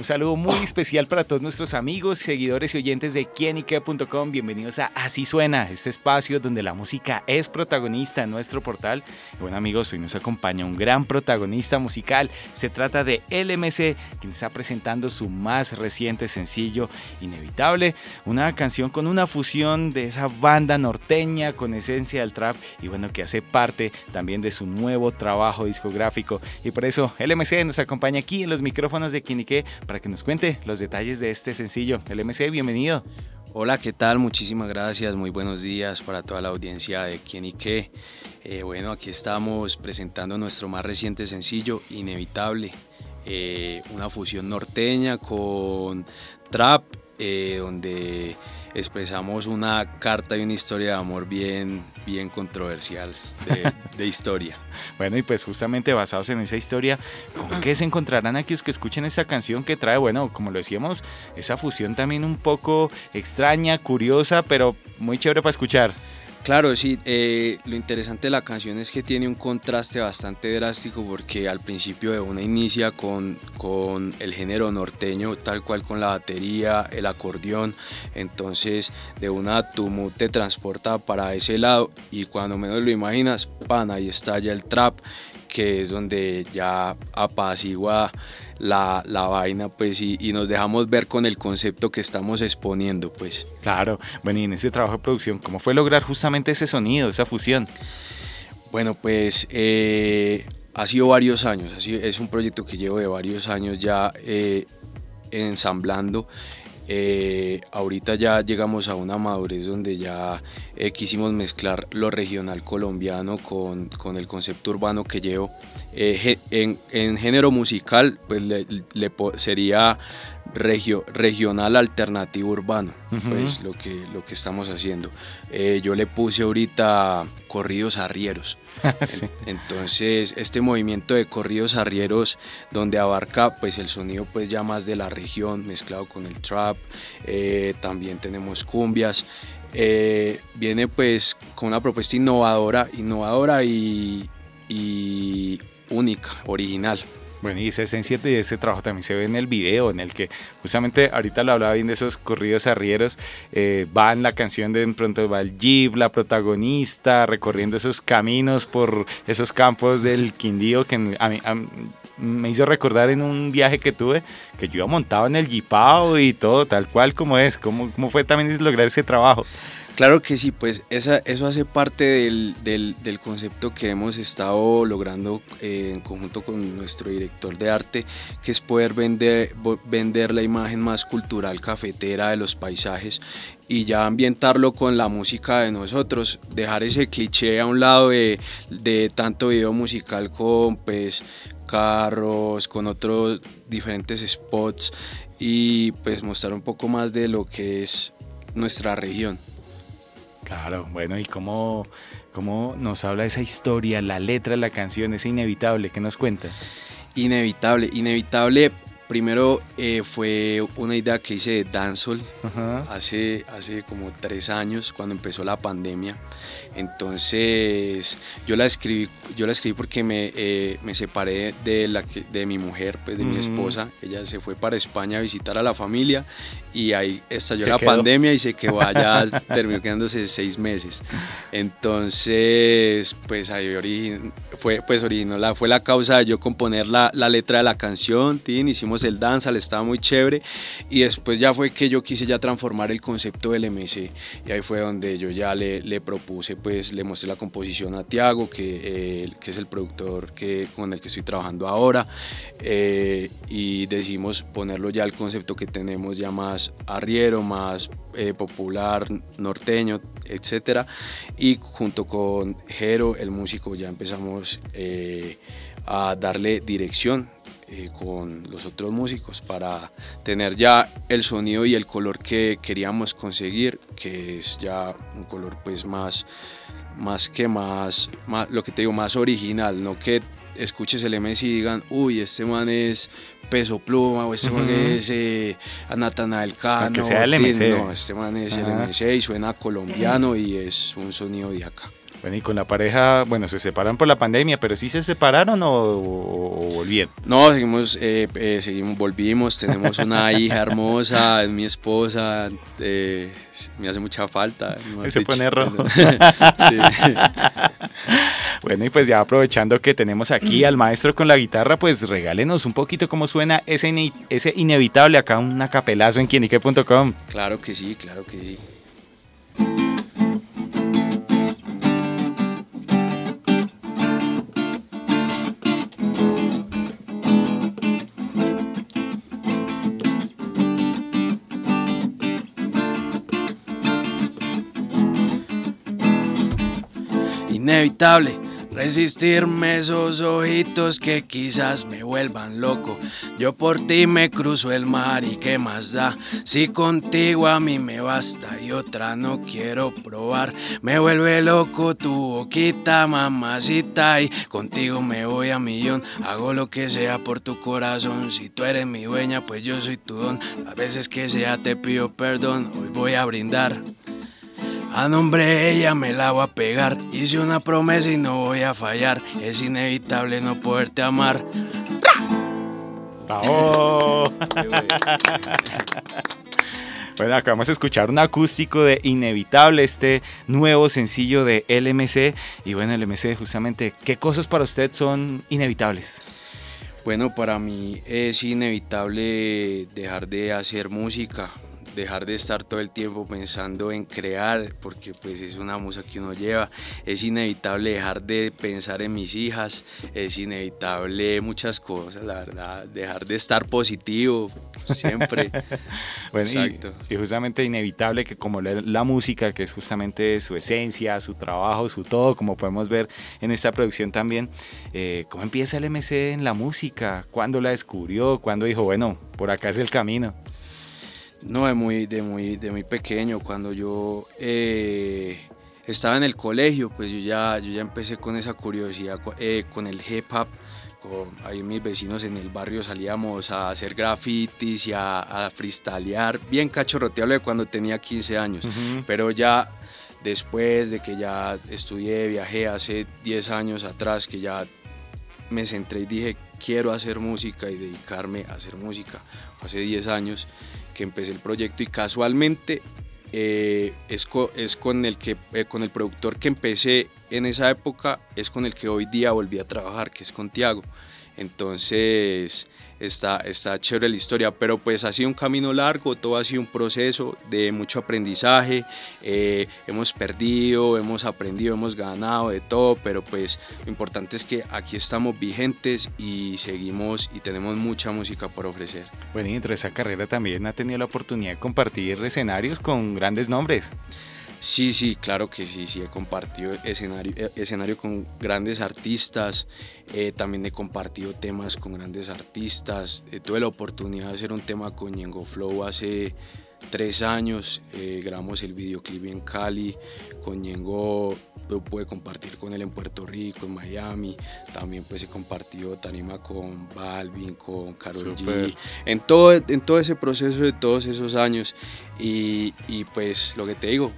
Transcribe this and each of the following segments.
Un saludo muy especial para todos nuestros amigos, seguidores y oyentes de quienique.com. Bienvenidos a Así Suena, este espacio donde la música es protagonista en nuestro portal. Y bueno amigos, hoy nos acompaña un gran protagonista musical. Se trata de LMC, quien está presentando su más reciente sencillo, Inevitable. Una canción con una fusión de esa banda norteña con esencia del trap y bueno, que hace parte también de su nuevo trabajo discográfico. Y por eso LMC nos acompaña aquí en los micrófonos de Quienique para que nos cuente los detalles de este sencillo. El MC, bienvenido. Hola, ¿qué tal? Muchísimas gracias, muy buenos días para toda la audiencia de Quién y qué. Eh, bueno, aquí estamos presentando nuestro más reciente sencillo, Inevitable, eh, una fusión norteña con trap, eh, donde expresamos una carta y una historia de amor bien, bien controversial de, historia. bueno, y pues justamente basados en esa historia, qué se encontrarán aquellos que escuchen esta canción que trae, bueno, como lo decíamos, esa fusión también un poco extraña, curiosa, pero muy chévere para escuchar? Claro, sí, eh, lo interesante de la canción es que tiene un contraste bastante drástico porque al principio de una inicia con, con el género norteño, tal cual con la batería, el acordeón, entonces de una tumu te transporta para ese lado y cuando menos lo imaginas, pan, ahí estalla el trap, que es donde ya apacigua la, la vaina, pues, y, y, nos dejamos ver con el concepto que estamos exponiendo, pues. Claro, bueno, y en ese trabajo de producción, ¿cómo fue lograr justamente ese sonido, esa fusión? Bueno, pues eh, ha sido varios años, es un proyecto que llevo de varios años ya eh, ensamblando eh, ahorita ya llegamos a una madurez donde ya eh, quisimos mezclar lo regional colombiano con, con, el concepto urbano que llevo. Eh, en, en, género musical, pues le, sería regio, regional alternativo urbano, pues lo que, lo que estamos haciendo. yo le puse ahorita corridos arrieros. Entonces, este movimiento de corridos arrieros, donde abarca pues el sonido pues ya más de la región, mezclado con el trap, eh, también tenemos cumbias, eh, viene pues con una propuesta innovadora, innovadora y única, original. Bueno, y esa esencia de ese trabajo también se ve en el video, en el que justamente ahorita lo hablaba bien de esos corridos arrieros, eh, va en la canción de pronto va el Jeep, la protagonista, recorriendo esos caminos por esos campos del Quindío que a mí, me hizo recordar en un viaje que tuve que yo iba montado en el Jeepao y todo, tal cual como es, cómo, cómo fue también lograr ese trabajo. Claro que sí, pues eso hace parte del, del, concepto que hemos estado logrando eh, en conjunto con nuestro director de arte, que es poder vender, vender la imagen más cultural cafetera de los paisajes y ya ambientarlo con la música de nosotros, dejar ese cliché a un lado de, de tanto video musical con pues carros, con otros diferentes spots y pues mostrar un poco más de lo que es nuestra región. Claro, bueno, ¿y cómo, cómo nos habla esa historia, la letra la canción, es inevitable? ¿Qué nos cuenta? Inevitable, inevitable. Primero eh, fue una idea que hice de dancehall hace, hace como tres años, cuando empezó la pandemia. Entonces yo la escribí, yo la escribí porque me, eh, me separé de, la de mi mujer, pues de mi esposa. Ella se fue para España a visitar a la familia y ahí estalló la pandemia y se quedó allá, terminó quedándose seis meses. Entonces, pues ahí fue, pues originó la, fue la causa de yo componer la, la letra de la canción, tin, hicimos el danza, le estaba muy chévere y después ya fue que yo quise ya transformar el concepto del MC y ahí fue donde yo ya le, propuse pues le mostré la composición a Tiago, que, eh, que, es el productor que, con el que estoy trabajando ahora, eh, y decidimos ponerlo ya al concepto que tenemos ya más arriero, más eh, popular, norteño, etc. Y junto con Jero, el músico, ya empezamos a darle dirección con los otros músicos para tener ya el sonido y el color que queríamos conseguir, que es ya un color pues más, más que más, más lo que te digo, más original, no que escuches el MC y digan, uy, este man es Peso Pluma o este man es eh, Natanael Cano. Que sea el MC. No, este man es el MC y suena colombiano y es un sonido de acá. Bueno, y con la pareja, bueno, se separan por la pandemia, pero sí se separaron o, volvieron. No, seguimos, eh, eh, seguimos, volvimos, tenemos una hija hermosa, es mi esposa, eh, me hace mucha falta. Se pone rojo. Bueno, y pues ya aprovechando que tenemos aquí al maestro con la guitarra, pues regálenos un poquito cómo suena ese, ese inevitable acá, un acapelazo en quienique.com. Claro que sí, claro que sí. Inevitable resistirme esos ojitos que quizás me vuelvan loco. Yo por ti me cruzo el mar y qué más da. Si contigo a mí me basta y otra no quiero probar. Me vuelve loco tu boquita, mamacita, y contigo me voy a millón. Hago lo que sea por tu corazón. Si tú eres mi dueña, pues yo soy tu don. Las veces que sea te pido perdón. Hoy voy a brindar. A nombre de ella me la voy a pegar. Hice una promesa y no voy a fallar. Es inevitable no poderte amar. Bueno, acabamos de escuchar un acústico de Inevitable, este nuevo sencillo de LMC. Y bueno, LMC, justamente, ¿qué cosas para usted son inevitables? Bueno, para mí es inevitable dejar de hacer música, dejar de estar todo el tiempo pensando en crear, porque pues es una musa que uno lleva, es inevitable dejar de pensar en mis hijas, es inevitable muchas cosas, la verdad, dejar de estar positivo siempre. bueno, Exacto. Y, justamente inevitable que como la, música, que es justamente su esencia, su trabajo, su todo, como podemos ver en esta producción también, eh, ¿cómo empieza el MC en la música? ¿Cuándo la descubrió? ¿Cuándo dijo, bueno, por acá es el camino? No, de muy, de muy, de muy pequeño, cuando yo eh, estaba en el colegio, pues yo ya, yo ya empecé con esa curiosidad eh, con el hip hop. Con, ahí mis vecinos en el barrio salíamos a hacer grafitis y a, a freestylear, bien cachorroteable cuando tenía 15 años, pero ya después de que ya estudié, viajé hace 10 años atrás, que ya me centré y dije, quiero hacer música y dedicarme a hacer música, hace 10 años, que empecé el proyecto y casualmente eh, es, con, el que, eh, con el productor que empecé en esa época, es con el que hoy día volví a trabajar, que es con Tiago. Entonces, está, está chévere la historia, pero pues ha sido un camino largo, todo ha sido un proceso de mucho aprendizaje, eh, hemos perdido, hemos aprendido, hemos ganado de todo, pero pues lo importante es que aquí estamos vigentes y seguimos y tenemos mucha música por ofrecer. Bueno, y dentro de esa carrera también ha tenido la oportunidad de compartir escenarios con grandes nombres. Sí, sí, claro que sí, sí, he compartido escenario, eh, escenario con grandes artistas, eh, también he compartido temas con grandes artistas, eh, tuve la oportunidad de hacer un tema con Yengo Flow hace tres años, grabamos el videoclip en Cali, con Yengo lo pude compartir con él en Puerto Rico, en Miami, también pues he compartido Tanima con Balvin, con Karol G, en todo, en todo ese proceso de todos esos años y, y pues lo que te digo,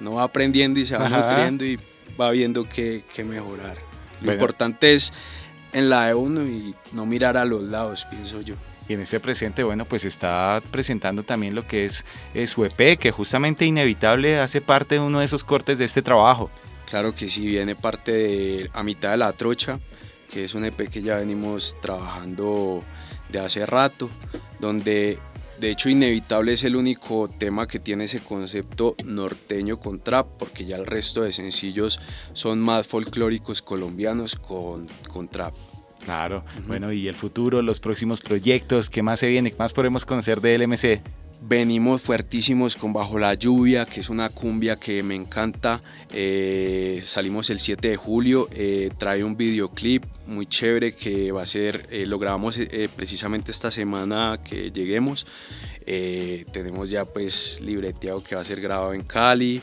no va aprendiendo y se va nutriendo y va viendo qué, mejorar. Lo importante es en la de uno y no mirar a los lados, pienso yo. Y en ese presente, bueno, pues está presentando también lo que es, su EP, que justamente inevitable hace parte de uno de esos cortes de este trabajo. Claro que sí, viene parte de A mitad de la trocha, que es un EP que ya venimos trabajando de hace rato, donde de hecho, Inevitable es el único tema que tiene ese concepto norteño con trap, porque ya el resto de sencillos son más folclóricos colombianos con, con trap. Claro, bueno, y el futuro, los próximos proyectos, ¿qué más se viene? ¿Qué más podemos conocer de LMC? Venimos fuertísimos con Bajo la Lluvia, que es una cumbia que me encanta. Eh, salimos el 7 de julio, eh, trae un videoclip muy chévere que va a ser, eh, lo grabamos precisamente esta semana que lleguemos. tenemos ya pues libreteado que va a ser grabado en Cali.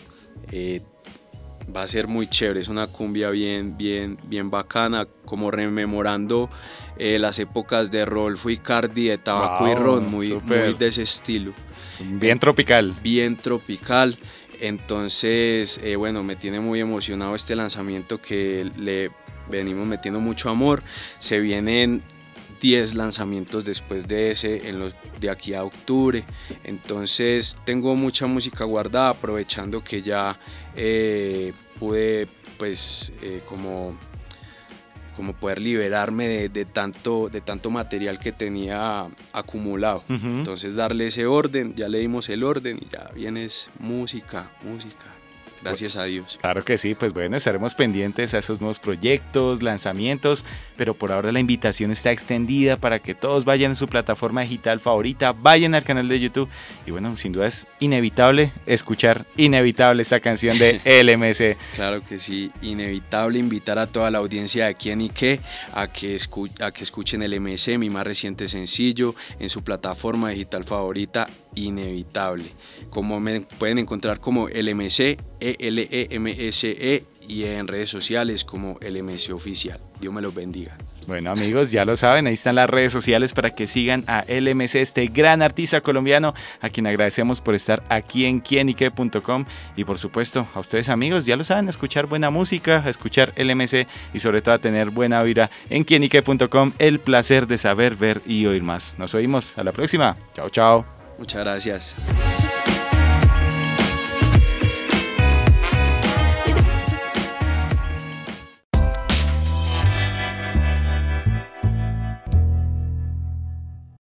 Va a ser muy chévere, es una cumbia bien, bien, bien bacana, como rememorando eh, las épocas de Rolfo y Cardi, de Tabaco y Ron, muy, muy de ese estilo. Bien tropical. Bien tropical. Entonces, eh, bueno, me tiene muy emocionado este lanzamiento que le venimos metiendo mucho amor. Se vienen 10 lanzamientos después de ese, en los, de aquí a octubre. Entonces tengo mucha música guardada, aprovechando que ya eh, pude pues eh, como como poder liberarme de, tanto, de tanto material que tenía acumulado. Entonces darle ese orden, ya le dimos el orden y ya vienes música, música, Gracias a Dios. Claro que sí, pues bueno, estaremos pendientes a esos nuevos proyectos, lanzamientos, pero por ahora la invitación está extendida para que todos vayan a su plataforma digital favorita, vayan al canal de YouTube y bueno, sin duda es inevitable escuchar inevitable esta canción de LMC. claro que sí, inevitable invitar a toda la audiencia de aquí en Ike a que, a que escuchen LMC, mi más reciente sencillo, en su plataforma digital favorita, inevitable. Como me pueden encontrar como LMC, E-L-E-M-S-E -E, y en redes sociales como LMC Oficial. Dios me los bendiga. Bueno amigos, ya lo saben, ahí están las redes sociales para que sigan a LMC, este gran artista colombiano, a quien agradecemos por estar aquí en quienique.com y por supuesto a ustedes amigos, ya lo saben, escuchar buena música, escuchar LMC y sobre todo a tener buena vida en quienique.com, el placer de saber, ver y oír más. Nos oímos, a la próxima, chao chao. Muchas gracias.